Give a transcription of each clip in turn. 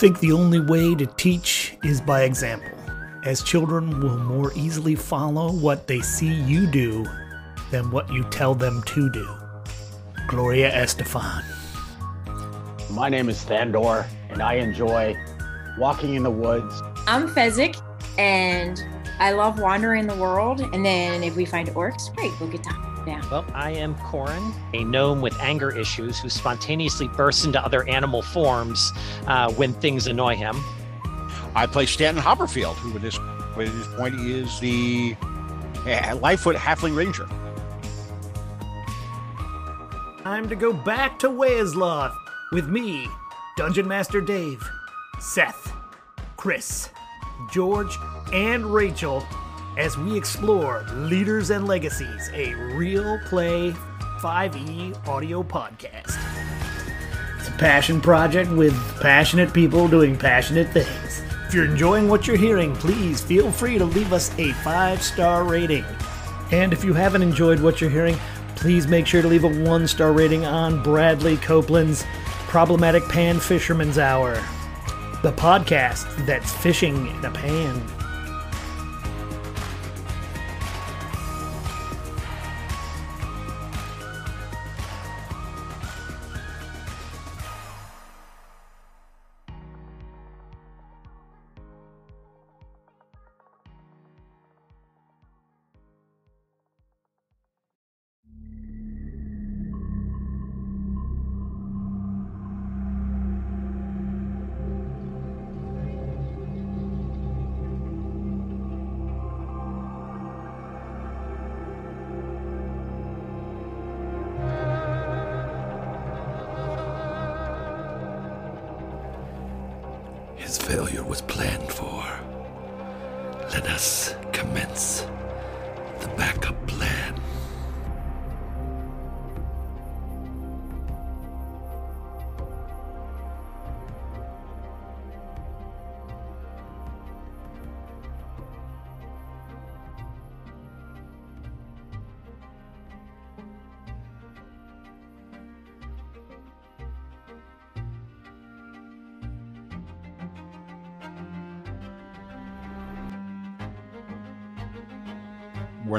think the only way to teach is by example, as children will more easily follow what they see you do than what you tell them to do. Gloria Estefan. My name is Thandor, and I enjoy walking in the woods. I'm Fezzik, and I love wandering the world. And then if we find orcs, great, we'll get to yeah. Well, I am Corin, a gnome with anger issues who spontaneously bursts into other animal forms uh, when things annoy him. I play Stanton Hopperfield, who at this, at this point is the uh, Lightfoot Halfling Ranger. Time to go back to Weyasloth with me, Dungeon Master Dave, Seth, Chris, George, and Rachel as we explore Leaders and Legacies, a real play 5e audio podcast. It's a passion project with passionate people doing passionate things. If you're enjoying what you're hearing, please feel free to leave us a five star rating. And if you haven't enjoyed what you're hearing, please make sure to leave a one star rating on Bradley Copeland's Problematic Pan Fisherman's Hour, the podcast that's fishing in a pan. Failure was planned for. Let us commence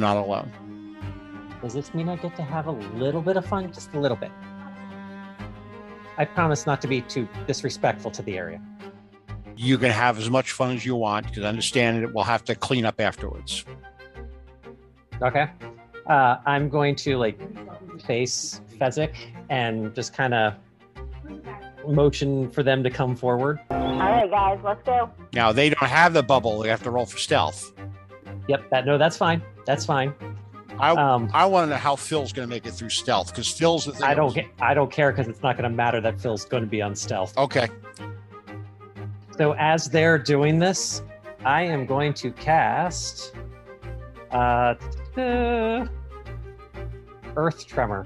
not alone. Does this mean I get to have a little bit of fun? Just a little bit. I promise not to be too disrespectful to the area. You can have as much fun as you want because I understand that we'll have to clean up afterwards. Okay. Uh, I'm going to like face Fezzik and just kind of motion for them to come forward. All right, guys, let's go. Now they don't have the bubble; they have to roll for stealth. Yep. That no, that's fine. That's fine. I Um, I want to know how Phil's going to make it through stealth because Phil's the thing. I don't get. I don't care because it's not going to matter that Phil's going to be on stealth. Okay. So as they're doing this, I am going to cast uh, uh, Earth Tremor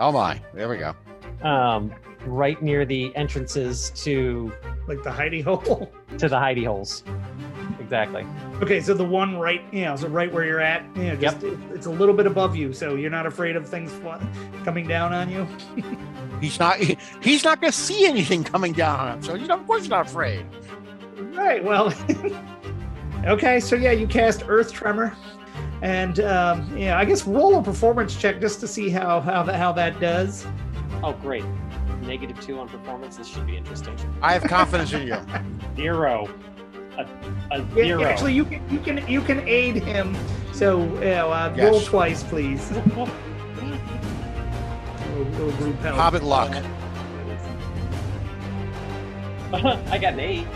Oh my! There we go. um, right near the entrances to Like the hidey hole. to the hidey holes. Exactly. Okay, so the one right, you know, so right where you're at, you know, just it- it's a little bit above you, so you're not afraid of things fly, coming down on you. He's not. He's not going to see anything coming down on him, so he's not, of course he's not afraid. Right. Well. okay. So yeah, you cast Earth Tremor, and um, yeah, I guess roll a performance check just to see how how that how that does. Oh, great. Negative two on performance. This should be interesting. I have confidence in you. Zero. A, a Yeah, actually, you can you can you can aid him. So you know, uh, Yes. roll twice, please. Little- little. Hobbit luck. I got an eight.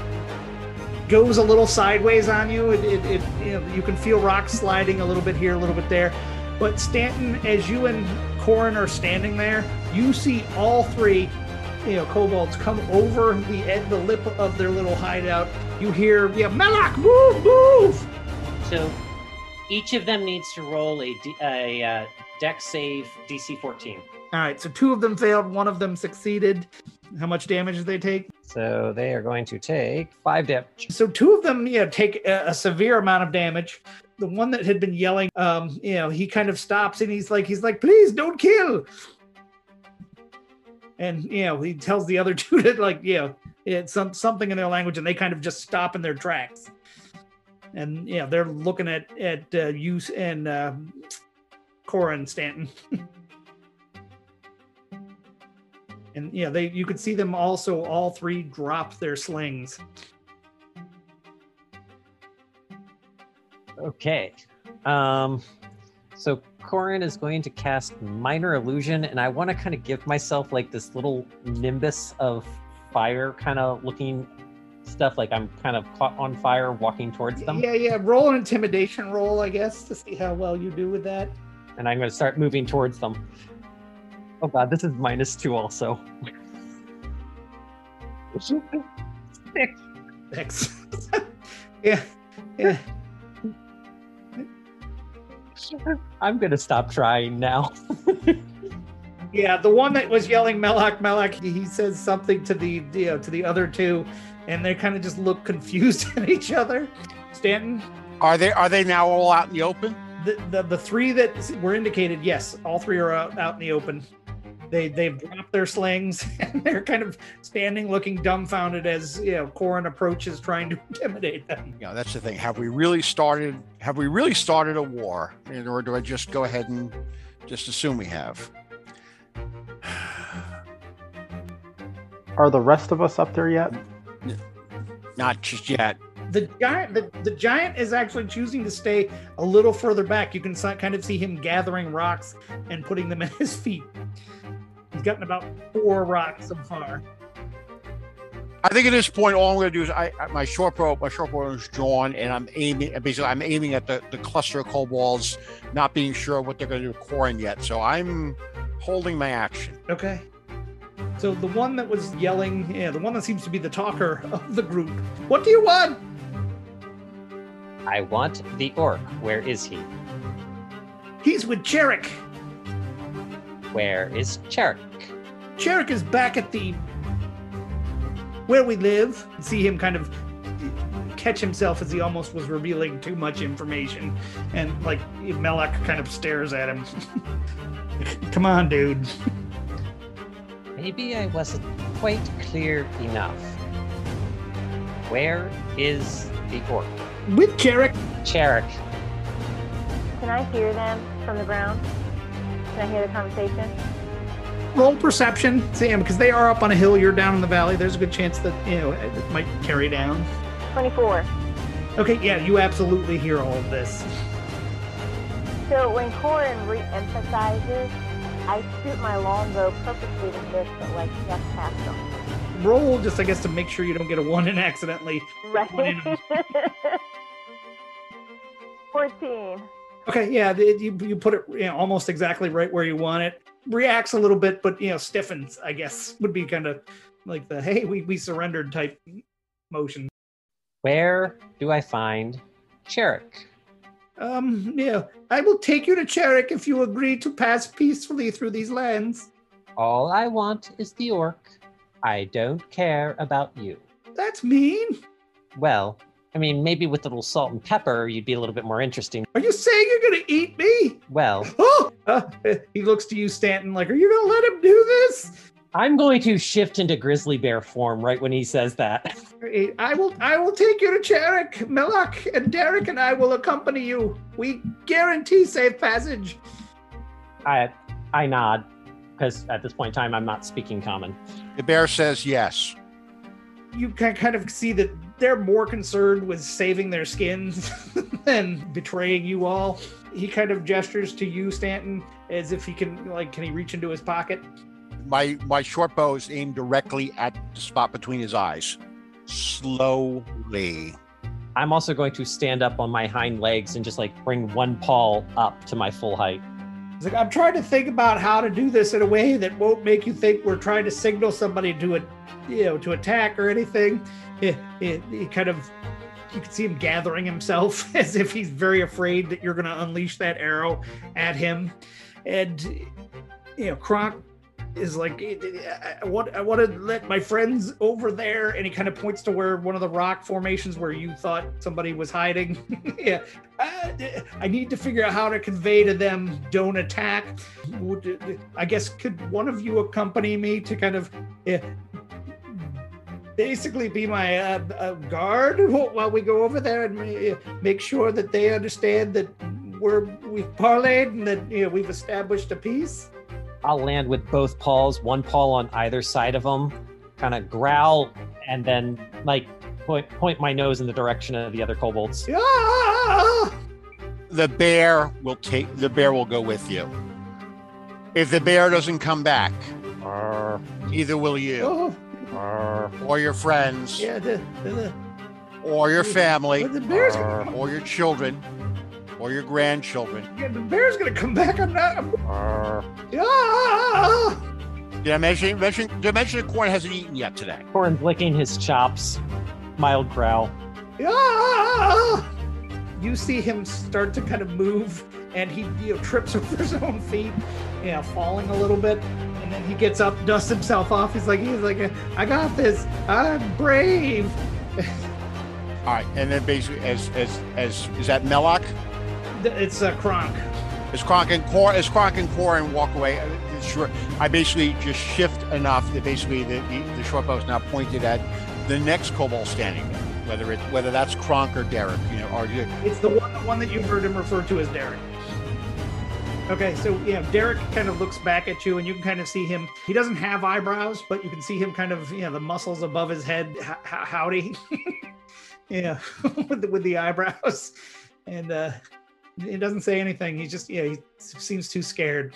goes a little sideways on you. It, it, it you, know, you can feel rocks sliding a little bit here, a little bit there. But Stanton, as you and Corin are standing there, you see all three, you know, kobolds come over the ed- the lip of their little hideout. You hear, yeah, Melak, move, move. So each of them needs to roll a, D, a uh, Dex save DC 14. All right, so two of them failed, one of them succeeded. How much damage did they take? So they are going to take five damage. So two of them, yeah, take a, a severe amount of damage. The one that had been yelling, um, you know, he kind of stops and he's like, he's like, please don't kill. And you know, he tells the other two to like, you know, it's some something in their language, and they kind of just stop in their tracks. And yeah, they're looking at at uh, you and uh, Corin Stanton. and yeah, they you could see them also all three drop their slings. Okay. Um, so Corin is going to cast Minor Illusion, and I want to kind of give myself like this little nimbus of fire kind of looking stuff, like I'm kind of caught on fire walking towards them. Yeah, yeah. Roll an intimidation roll, I guess, to see how well you do with that. And I'm going to start moving towards them. Oh god, this is minus two also. Six. Thanks. yeah, yeah. I'm gonna stop trying now. Yeah, the one that was yelling Melak Melak, he says something to the you know, to the other two, and they kind of just look confused at each other. Stanton, Are they are they now all out in the open? the, the the three that were indicated, yes, all three are out, out in the open. They they've dropped their slings and they're kind of standing, looking dumbfounded as you know Corin approaches, trying to intimidate them. Yeah, that's the thing. Have we really started? Have we really started a war, or do I just go ahead and just assume we have? Are the rest of us up there yet? Not just yet. The giant, the, the giant is actually choosing to stay a little further back. You can kind of see him gathering rocks and putting them at his feet. He's gotten about four rocks so far. I think at this point, all I'm going to do is I, I my short bow, my short bow is drawn, and I'm aiming. Basically, I'm aiming at the, the cluster of kobolds, not being sure what they're going to do with Corin yet. So I'm holding my action. Okay. So the one that was yelling, yeah, the one that seems to be the talker of the group. What do you want? I want the orc. Where is he? He's with Cherik. Where is Cherik? Cherik is back at the where we live. See him kind of catch himself as he almost was revealing too much information, and like Melek kind of stares at him. Come on, dude. Maybe I wasn't quite clear enough. Where is the orc? With Cherik. Cherik. Can I hear them from the ground? Can I hear the conversation? Roll perception, Sam, because they are up on a hill. You're down in the valley. There's a good chance that you know it might carry down. 24. Okay, yeah, you absolutely hear all of this. So when Corin re-emphasizes, I shoot my longbow purposely to miss, but like just past them. Roll just, I guess, to make sure you don't get a one and accidentally. Right. Bueno. 14. Okay, yeah, the- you you put it you know, almost exactly right where you want it. Reacts a little bit, but you know, stiffens. I guess would be kind of like the hey, we we surrendered type motion. Where do I find Cherik? Um, yeah, I will take you to Cherik if you agree to pass peacefully through these lands. All I want is the orc. I don't care about you. That's mean. Well, I mean, maybe with a little salt and pepper, you'd be a little bit more interesting. Are you saying you're gonna eat me? Well, Oh, uh, he looks to you, Stanton, like, are you gonna let him do this? I'm going to shift into grizzly bear form right when he says that. I will I will take you to Cherik. Milak and Derek and I will accompany you. We guarantee safe passage. I I nod because at this point in time I'm not speaking common. The bear says yes. You can kind of see that they're more concerned with saving their skins than betraying you all. He kind of gestures to you, Stanton, as if he can like can he reach into his pocket? My my short bow is aimed directly at the spot between his eyes. Slowly. I'm also going to stand up on my hind legs and just like bring one paw up to my full height. He's like, I'm trying to think about how to do this in a way that won't make you think we're trying to signal somebody to a, you know, to attack or anything. He, he, he kind of, you can see him gathering himself as if he's very afraid that you're going to unleash that arrow at him. And, you know, Kronk is like, I I want, I want to let my friends over there. And he kind of points to where one of the rock formations where you thought somebody was hiding. yeah. Uh, I need to figure out how to convey to them don't attack. Would, I guess could one of you accompany me to kind of uh, basically be my uh, uh, guard while we go over there and make sure that they understand that we're we've parlayed and that you know we've established a peace. I'll land with both paws, one paw on either side of them, kind of growl, and then like point point my nose in the direction of the other kobolds. Ah! The bear will take. The bear will go with you. If the bear doesn't come back, either will you, Oh, or your friends, yeah, the, the, the, or your family, the bear's or your children, or your grandchildren. Yeah, the bear's gonna come back. I'm not. I'm, Ah! Did I mention mention did I mention the Corin hasn't eaten yet today? Corin licking his chops, mild growl. Ah! You see him start to kind of move, and he you know, trips over his own feet, you know, falling a little bit, and then he gets up, dusts himself off. He's like, he's like, I got this. I'm brave. All right, and then basically as as as is that Melloc? It's a Kronk. As Kronk and Cor as Kronk and core and walk away, uh, it's short. I basically just shift enough that basically the, the, the short bow is now pointed at the next kobold standing there, whether it whether that's Kronk or Derek, you know, or you- It's the one, the one that you've heard him refer to as Derek. Okay, so yeah, Derek kind of looks back at you, and you can kind of see him. He doesn't have eyebrows, but you can see him kind of, you know, the muscles above his head. H- howdy, yeah, with the, with the eyebrows, and uh, he doesn't say anything. He just, yeah, he seems too scared.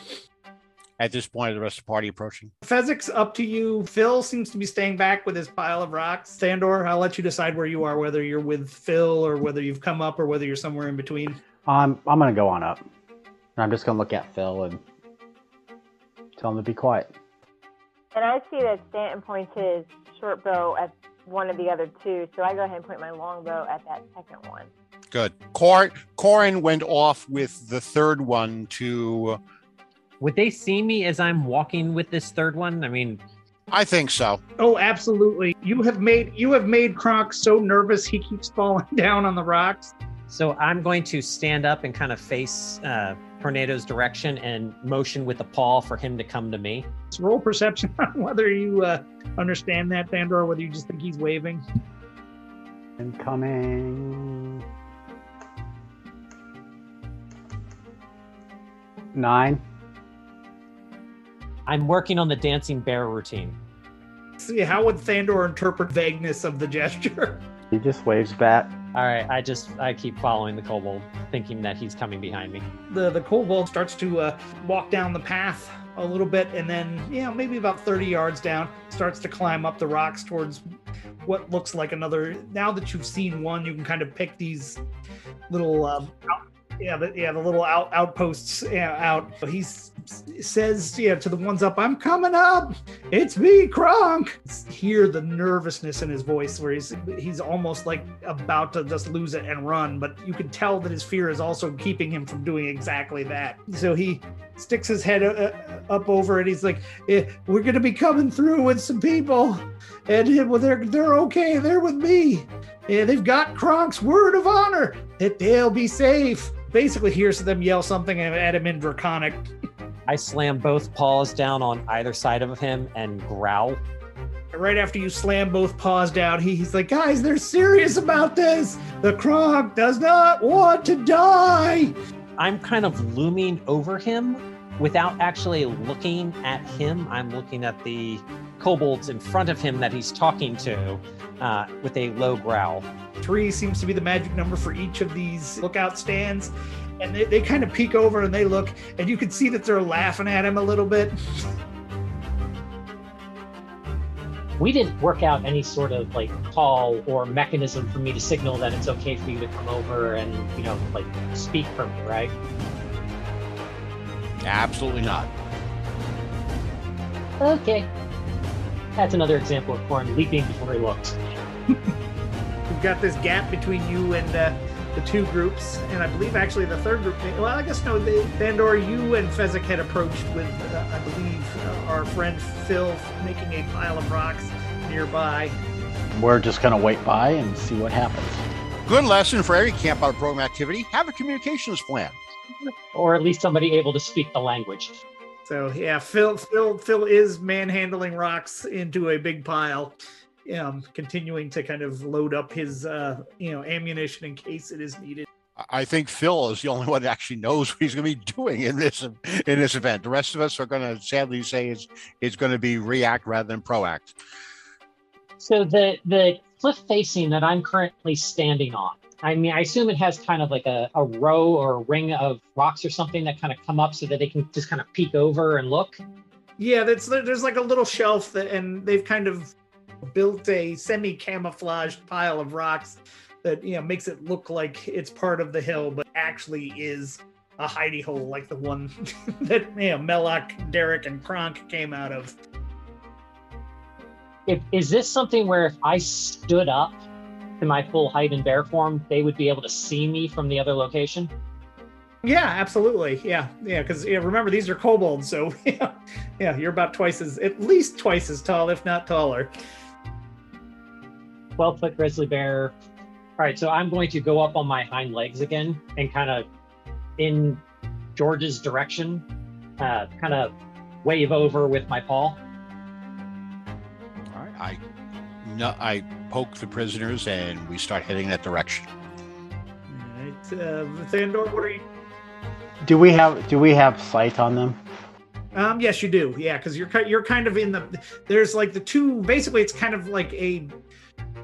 at this point of the rest of the party approaching. Fezzik's up to you. Phil seems to be staying back with his pile of rocks. Thandor, I'll let you decide where you are, whether you're with Phil or whether you've come up or whether you're somewhere in between. I'm I'm gonna go on up. And I'm just gonna look at Phil and tell him to be quiet. And I see that Stanton points his short bow at one of the other two, so I go ahead and point my long bow at that second one. Good. Cor Corin went off with the third one to Would they see me as I'm walking with this third one? I mean, I think so. Oh, absolutely. You have made you have made Kronk so nervous he keeps falling down on the rocks. so I'm going to stand up and kind of face uh, Thandor's direction and motion with the paw for him to come to me. Let's roll perception on whether you uh, understand that, Thandor, or whether you just think he's waving. Incoming. Nine. I'm working on the dancing bear routine. See, how would Thandor interpret vagueness of the gesture? He just waves back. All right, I just I keep following the kobold, thinking that he's coming behind me. The the kobold starts to uh, walk down the path a little bit, and then you know maybe about thirty yards down, starts to climb up the rocks towards what looks like another. Now that you've seen one, you can kind of pick these little. Out, yeah, the, yeah, the little out, outposts out. He's says, yeah, to the ones up, I'm coming up. It's me, Kronk. Hear the nervousness in his voice, where he's he's almost like about to just lose it and run, but you can tell that his fear is also keeping him from doing exactly that. So he sticks his head uh, up over it. He's like, eh, "We're gonna be coming through with some people, and eh, well, they're they're okay. They're with me. Yeah, they've got Kronk's word of honor that they'll be safe." Basically, hears them yell something at him in Draconic. I slam both paws down on either side of him and growl. right after you slam both paws down, he, he's like, guys, they're serious about this. The Kronk does not want to die. I'm kind of looming over him without actually looking at him. I'm looking at the kobolds in front of him that he's talking to uh, with a low growl. Three seems to be the magic number for each of these lookout stands. And they, they kind of peek over and they look, and you can see that they're laughing at him a little bit. we didn't work out any sort of like call or mechanism for me to signal that it's okay for you to come over and you know like speak for me right Absolutely not. okay that's another example of Corin leaping before he looked We've got this gap between you and uh, the two groups, and I believe actually the third group. Well, I guess no. The, Thandor, you and Fezzik had approached with, uh, I believe, uh, our friend Phil making a pile of rocks nearby. We're just gonna wait by and see what happens. Good lesson for every camp out program activity. Have a communications plan. or at least somebody able to speak the language So yeah, Phil, Phil, Phil is manhandling rocks into a big pile, um, continuing to kind of load up his uh, you know ammunition in case it is needed. I think Phil is the only one that actually knows what he's going to be doing in this in this event. The rest of us are going to sadly say is is going to be react rather than proact. So the the cliff facing that I'm currently standing on. I mean, I assume it has kind of like a, a row or a ring of rocks or something that kind of come up so that they can just kind of peek over and look. Yeah, that's there's like a little shelf that, and they've kind of built a semi-camouflaged pile of rocks that you know makes it look like it's part of the hill, but actually is a hidey hole like the one that you know Melloc, Derek, and Kronk came out of. If is this something where if I stood up to my full height and bear form, they would be able to see me from the other location? Yeah, absolutely. Yeah, yeah. Because yeah, remember these are kobolds, so yeah, yeah, you're about twice as, at least twice as tall, if not taller. Twelve foot grizzly bear. All right, so I'm going to go up on my hind legs again and kind of in George's direction, uh, kind of wave over with my paw. All right, I no, I poke the prisoners and we start heading that direction. All right, uh, Thandor, what are you? Do we have do we have sight on them? Um, yes, you do. Yeah, because you're you're kind of in the. There's like the two. Basically, it's kind of like a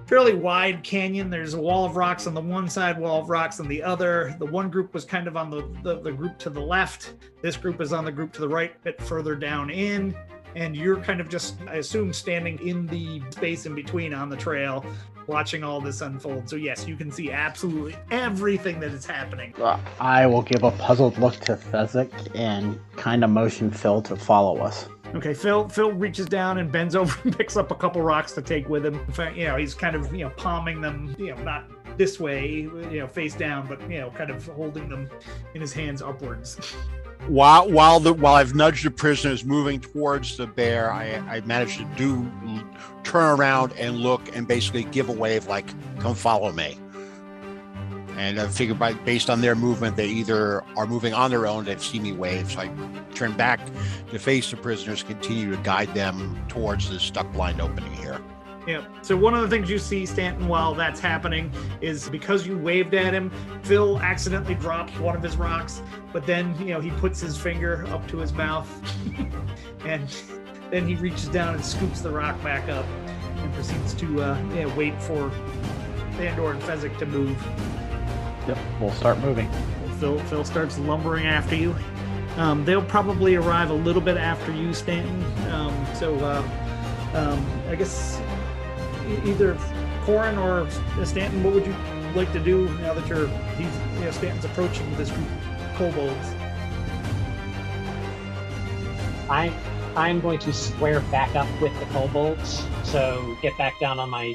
fairly wide canyon. There's a wall of rocks on the one side, wall of rocks on the other. The one group was kind of on the the, the group to the left. This group is on the group to the right, a bit further down in. And you're kind of just, I assume, standing in the space in between on the trail, watching all this unfold. So yes, you can see absolutely everything that is happening. I will give a puzzled look to Fezzik and kind of motion Phil to follow us. Okay, Phil. Phil reaches down and bends over and picks up a couple rocks to take with him. You know, he's kind of you know palming them, you know, not this way, you know, face down, but you know, kind of holding them in his hands upwards. While while the while I've nudged the prisoners moving towards the bear, I I managed to do turn around and look and basically give a wave like "Come follow me." And I figured by based on their movement, they either are moving on their own, they've seen me wave. So I turn back to face the prisoners, continue to guide them towards the stuck blind opening here. Yeah. So one of the things you see, Stanton, while that's happening, is because you waved at him, Phil accidentally drops one of his rocks, but then you know he puts his finger up to his mouth, and then he reaches down and scoops the rock back up, and proceeds to uh, yeah, wait for Thandor and Fezzik to move. Yep, we'll start moving. Phil Phil starts lumbering after you. Um, they'll probably arrive a little bit after you, Stanton. Um, so uh, um, I guess either Corin or Stanton, what would you like to do now that you're he's you know, Stanton's approaching with this group of kobolds? I I'm going to square back up with the kobolds, so get back down on my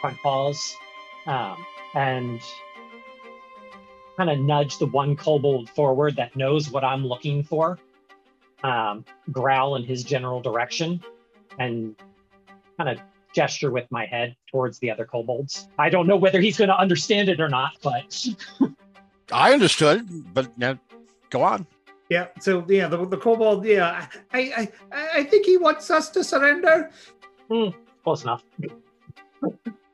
front paws, um, and kind of nudge the one kobold forward that knows what I'm looking for, um, growl in his general direction, and kind of gesture with my head towards the other kobolds. I don't know whether he's going to understand it or not, but I understood, but now go on. Yeah. So yeah, the the kobold. Yeah, I I I think he wants us to surrender. close enough.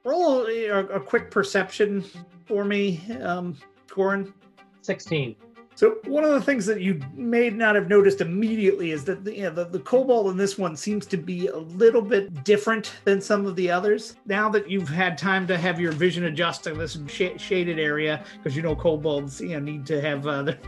Roll a, a quick perception for me, um, Corin. 16. So one of the things that you may not have noticed immediately is that the, you know, the, the kobold in this one seems to be a little bit different than some of the others. Now that you've had time to have your vision adjust to this sh- shaded area, because you know kobolds you know need to have uh, their,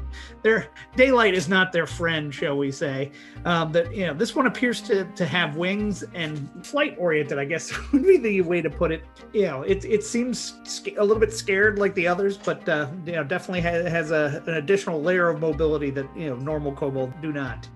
their daylight is not their friend, shall we say? Um, that you know this one appears to to have wings and flight oriented. I guess would be the way to put it. You know, it it seems a little bit scared like the others, but uh, you know definitely has, has a, an additional layer of mobility that you know normal kobold do not.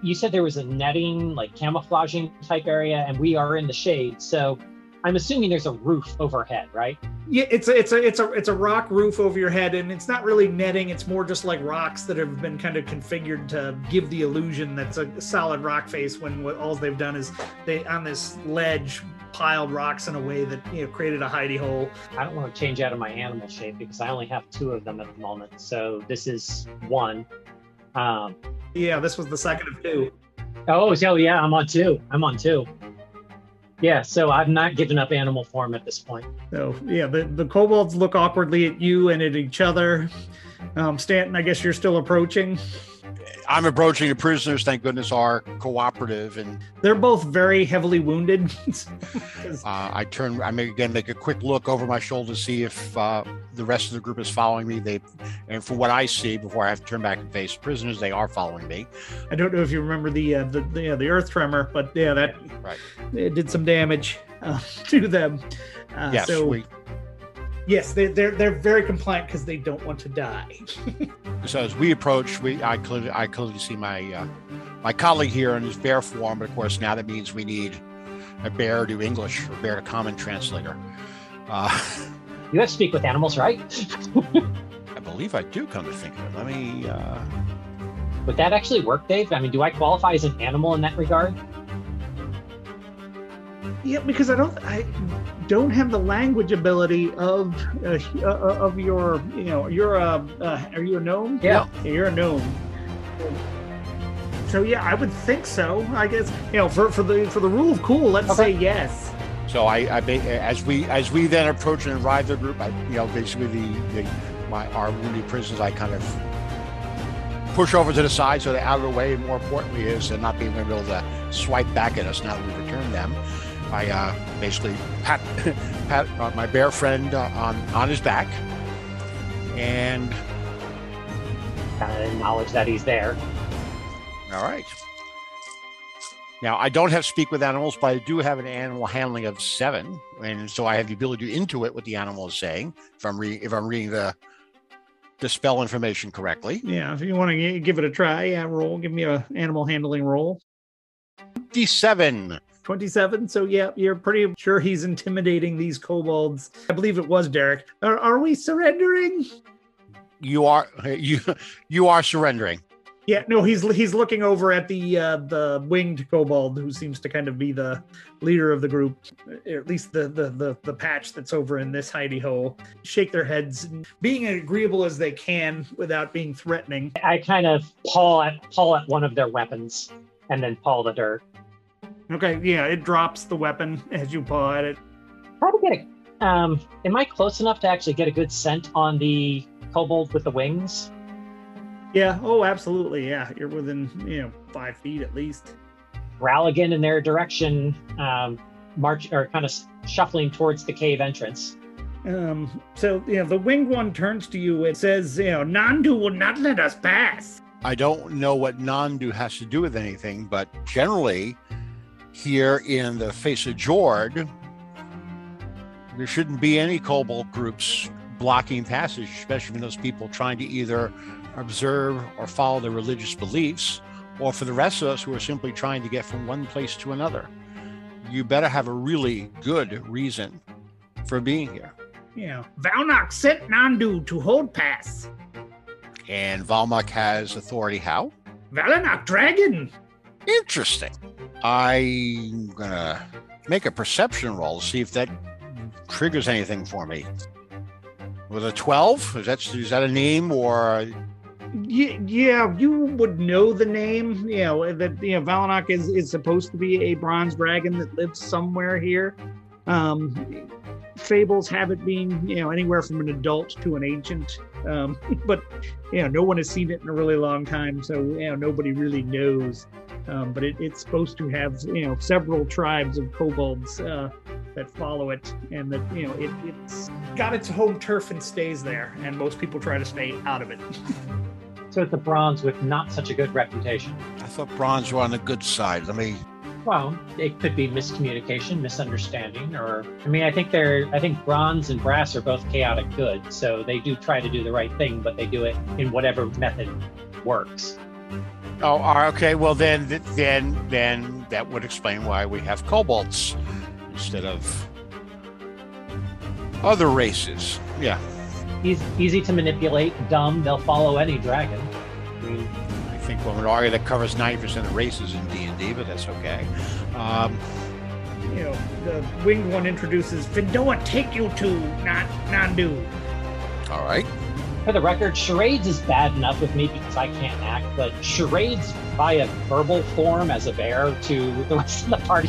You said there was a netting, like camouflaging type area, and we are in the shade. So I'm assuming there's a roof overhead, right? Yeah, it's a it's a it's a it's a rock roof over your head, and it's not really netting. It's more just like rocks that have been kind of configured to give the illusion that's a solid rock face. When what all they've done is they on this ledge piled rocks in a way that you know created a hidey hole. I don't want to change out of my animal shape because I only have two of them at the moment. So this is one. Um, Yeah, this was the second of two. oh, so yeah, I'm on two. I'm on two. Yeah, so I've not given up animal form at this point. So yeah, the, the kobolds look awkwardly at you and at each other. Um, Stanton, I guess you're still approaching. I'm approaching the prisoners. Thank goodness are cooperative, and They're both very heavily wounded. uh, I turn. I make again make a quick look over my shoulder to see if uh, the rest of the group is following me. They, and from what I see, before I have to turn back and face prisoners, they are following me. I don't know if you remember the uh, the the, uh, the earth tremor, but yeah, that Right. it did some damage uh, to them. Uh, yes, so we. Yes, they, they're they're very compliant because they don't want to die. So as we approach, we I clearly I clearly see my uh, my colleague here in his bear form, but of course now that means we need a bear to English or bear to common translator. Uh, You have to speak with animals, right? I believe I do. Come to think of it, let me. Uh, Would that actually work, Dave? I mean, do I qualify as an animal in that regard? Yeah, because I don't I don't have the language ability of uh, uh, of your you know you're a uh, are you a gnome? Yeah. you're a gnome. So yeah, I would think so. I guess you know for for the for the rule of cool, let's Okay. say yes. So I, I as we as we then approach and arrive the group, I you know basically the, the my our wounded prisoners, I kind of push over to the side so they're out of the way. And more importantly, is they're not being able to swipe back at us now that we've returned them. I uh, basically pat pat uh, my bear friend uh, on on his back, and Kind of acknowledge that he's there. all right. Now I don't have speak with animals, but I do have an animal handling of seven, and so I have the ability to intuit what the animal is saying if I'm reading if I'm reading the the spell information correctly. Yeah, if you want to give it a try, yeah, roll. Give me a animal handling roll. Fifty-seven. 27 so yeah you're pretty sure he's intimidating these kobolds. I believe it was derek. Are, are we surrendering? You are you you are surrendering. yeah no he's he's looking over at the uh the winged kobold who seems to kind of be the leader of the group or at least the the the, the patch that's over in this hidey hole. Shake their heads being agreeable as they can without being threatening. I kind of paw at paw at one of their weapons and then paw the dirt. Okay yeah it drops the weapon as you pull at it Try to get a. Um, am I close enough to actually get a good scent on the kobold with the wings? yeah oh absolutely yeah you're within you know five feet at least Growl again in their direction, um, march or kind of shuffling towards the cave entrance. Um, so you know, the winged one turns to you and says, you know, Nandu will not let us pass. I don't know what Nandu has to do with anything, but generally, here in the face of Jord, there shouldn't be any kobold groups blocking passage, especially from those people trying to either observe or follow their religious beliefs, or for the rest of us who are simply trying to get from one place to another. You better have a really good reason for being here. Know, Valnak sent Nandu to hold pass. And Valmak has authority how? Valanak dragon. Interesting. I'm gonna make a perception roll to see if that triggers anything for me. With a twelve, is that is that a name or Yeah, you would know the name. You know that you know Valanak is is supposed to be a bronze dragon that lives somewhere here. Um, fables have it being you know anywhere from an adult to an ancient. Um, but you know no one has seen it in a really long time, so you know nobody really knows. Um, but it, it's supposed to have you know several tribes of kobolds uh, that follow it, and that you know it, it's got its home turf and stays there, and most people try to stay out of it. So it's a bronze with not such a good reputation. I thought bronze were on the good side. Let me Well, it could be miscommunication, misunderstanding, or I mean, I think they're I think bronze and brass are both chaotic good, so they do try to do the right thing, but they do it in whatever method works. Oh, okay. Well, then, then, then that would explain why we have kobolds instead of other races. Yeah, He's easy to manipulate, dumb. They'll follow any dragon. I mean, I think we'll argue that covers ninety percent of races in D and D, but that's okay. Um, you know, the winged one introduces Findoa take you to not Nandu. all right. For the record, charades is bad enough with me because I can't act, but charades via verbal form as a bear to the rest of the party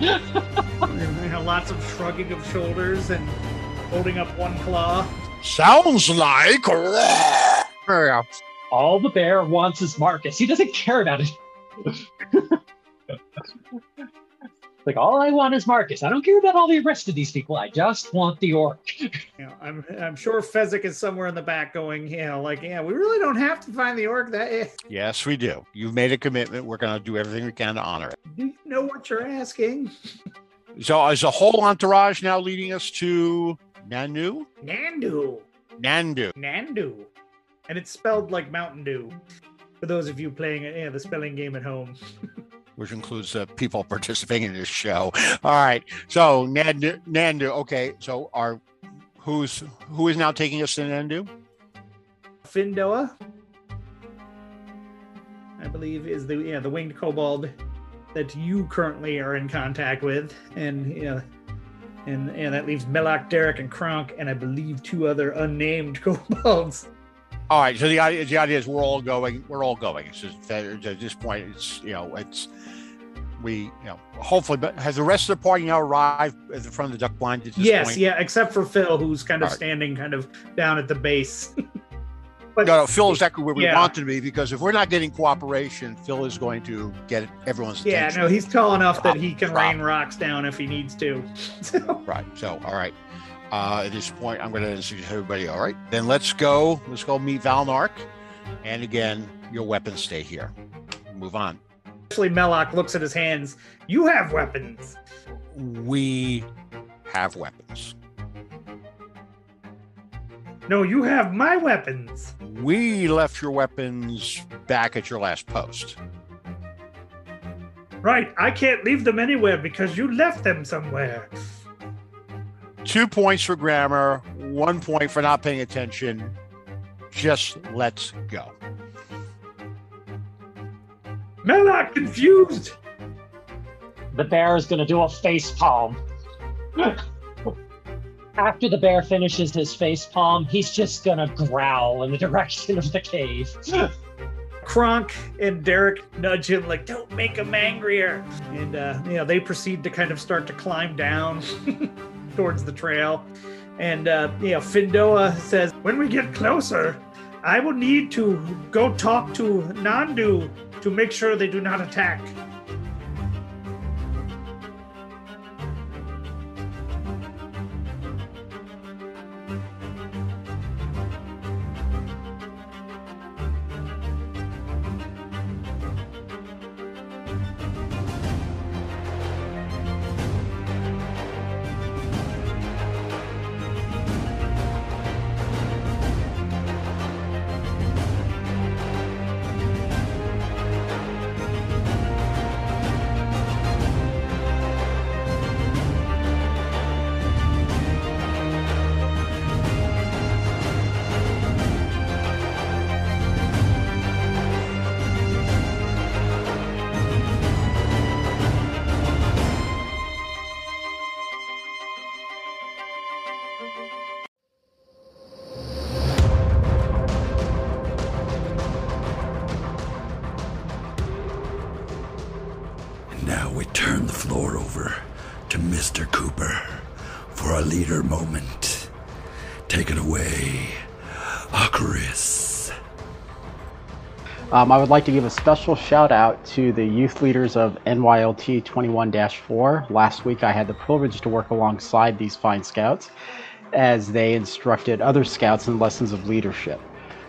And, you know, lots of shrugging of shoulders and holding up one claw. Sounds like. There we go. All the bear wants is Marcus. He doesn't care about it. like all I want is Marcus. I don't care about all the rest of these people. I just want the orc. You know, I'm I'm sure Fezzik is somewhere in the back going, you know, like, yeah, we really don't have to find the orc. That eh, Yes, we do. You've made a commitment. We're going to do everything we can to honor it. do you know what you're asking? So, is the whole entourage now leading us to Nanu? Nandu. Nandu. Nandu. And it's spelled like Mountain Dew. For those of you playing yeah, the spelling game at home. which includes uh, people participating in this show. All right. So Nandu, Nandu. Okay. So our who's who is now taking us to Nandu? Findoa, I believe, is the yeah the winged kobold that you currently are in contact with, and yeah, and and that leaves Melak, Derek, and Kronk, and I believe two other unnamed kobolds. All right. So the idea, the idea is we're all going. We're all going. It's just at this point, it's you know, it's we you know, hopefully. But has the rest of the party now arrived at the front of the duck blind at this Yes, point? yeah, except for Phil, who's kind of All right. standing kind of down at the base. but No, no, Phil is exactly where we Yeah. want to be because if we're not getting cooperation, Phil is going to get everyone's attention. yeah, attention. no, he's tall enough that he can rain rocks down if he needs to. So, Right. So, all right. Uh, at this point, I'm going to introduce everybody. All right. Then let's go. Let's go meet Valnark. And again, your weapons stay here. Move on. Actually, Melok looks at his hands. You have weapons. We have weapons. No, you have my weapons. We left your weapons back at your last post. Right, I can't leave them anywhere because you left them somewhere. Two points for grammar, one point for not paying attention. Just let's go. Melok confused. The bear is going to do a face palm. After the bear finishes his face palm, he's just going to growl in the direction of the cave. Kronk and Derek nudge him like, "Don't make him angrier." And uh, you know, they proceed to kind of start to climb down towards the trail. And uh, you know, Findoa says, "When we get closer, I will need to go talk to Nandu to make sure they do not attack." Um, I would like to give a special shout out to the youth leaders of NYLT 21 4. Last week I had the privilege to work alongside these fine scouts as they instructed other scouts in lessons of leadership.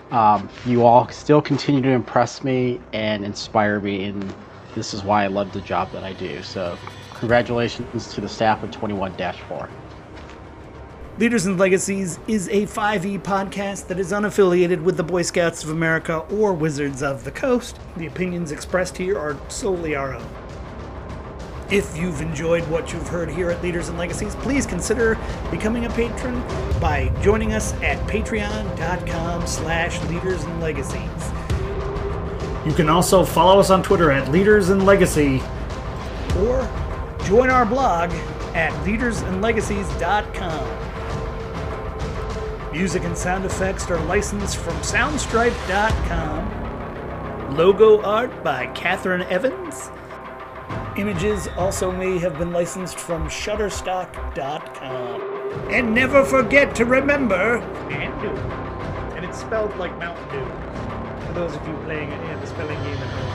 Um, you all still continue to impress me and inspire me, and this is why I love the job that I do. So, congratulations to the staff of 21 4. Leaders and Legacies is a 5e podcast that is unaffiliated with the Boy Scouts of America or Wizards of the Coast. The opinions expressed here are solely our own. If you've enjoyed what you've heard here at Leaders and Legacies, please consider becoming a patron by joining us at patreon.com slash leaders and legacies. You can also follow us on Twitter at Leaders and Legacy or join our blog at leadersandlegacies.com. Music and sound effects are licensed from Soundstripe.com. Logo art by Catherine Evans. Images also may have been licensed from Shutterstock.com. And never forget to remember Nandu. And it's spelled like Mountain Dew. For those of you playing the spelling game at home.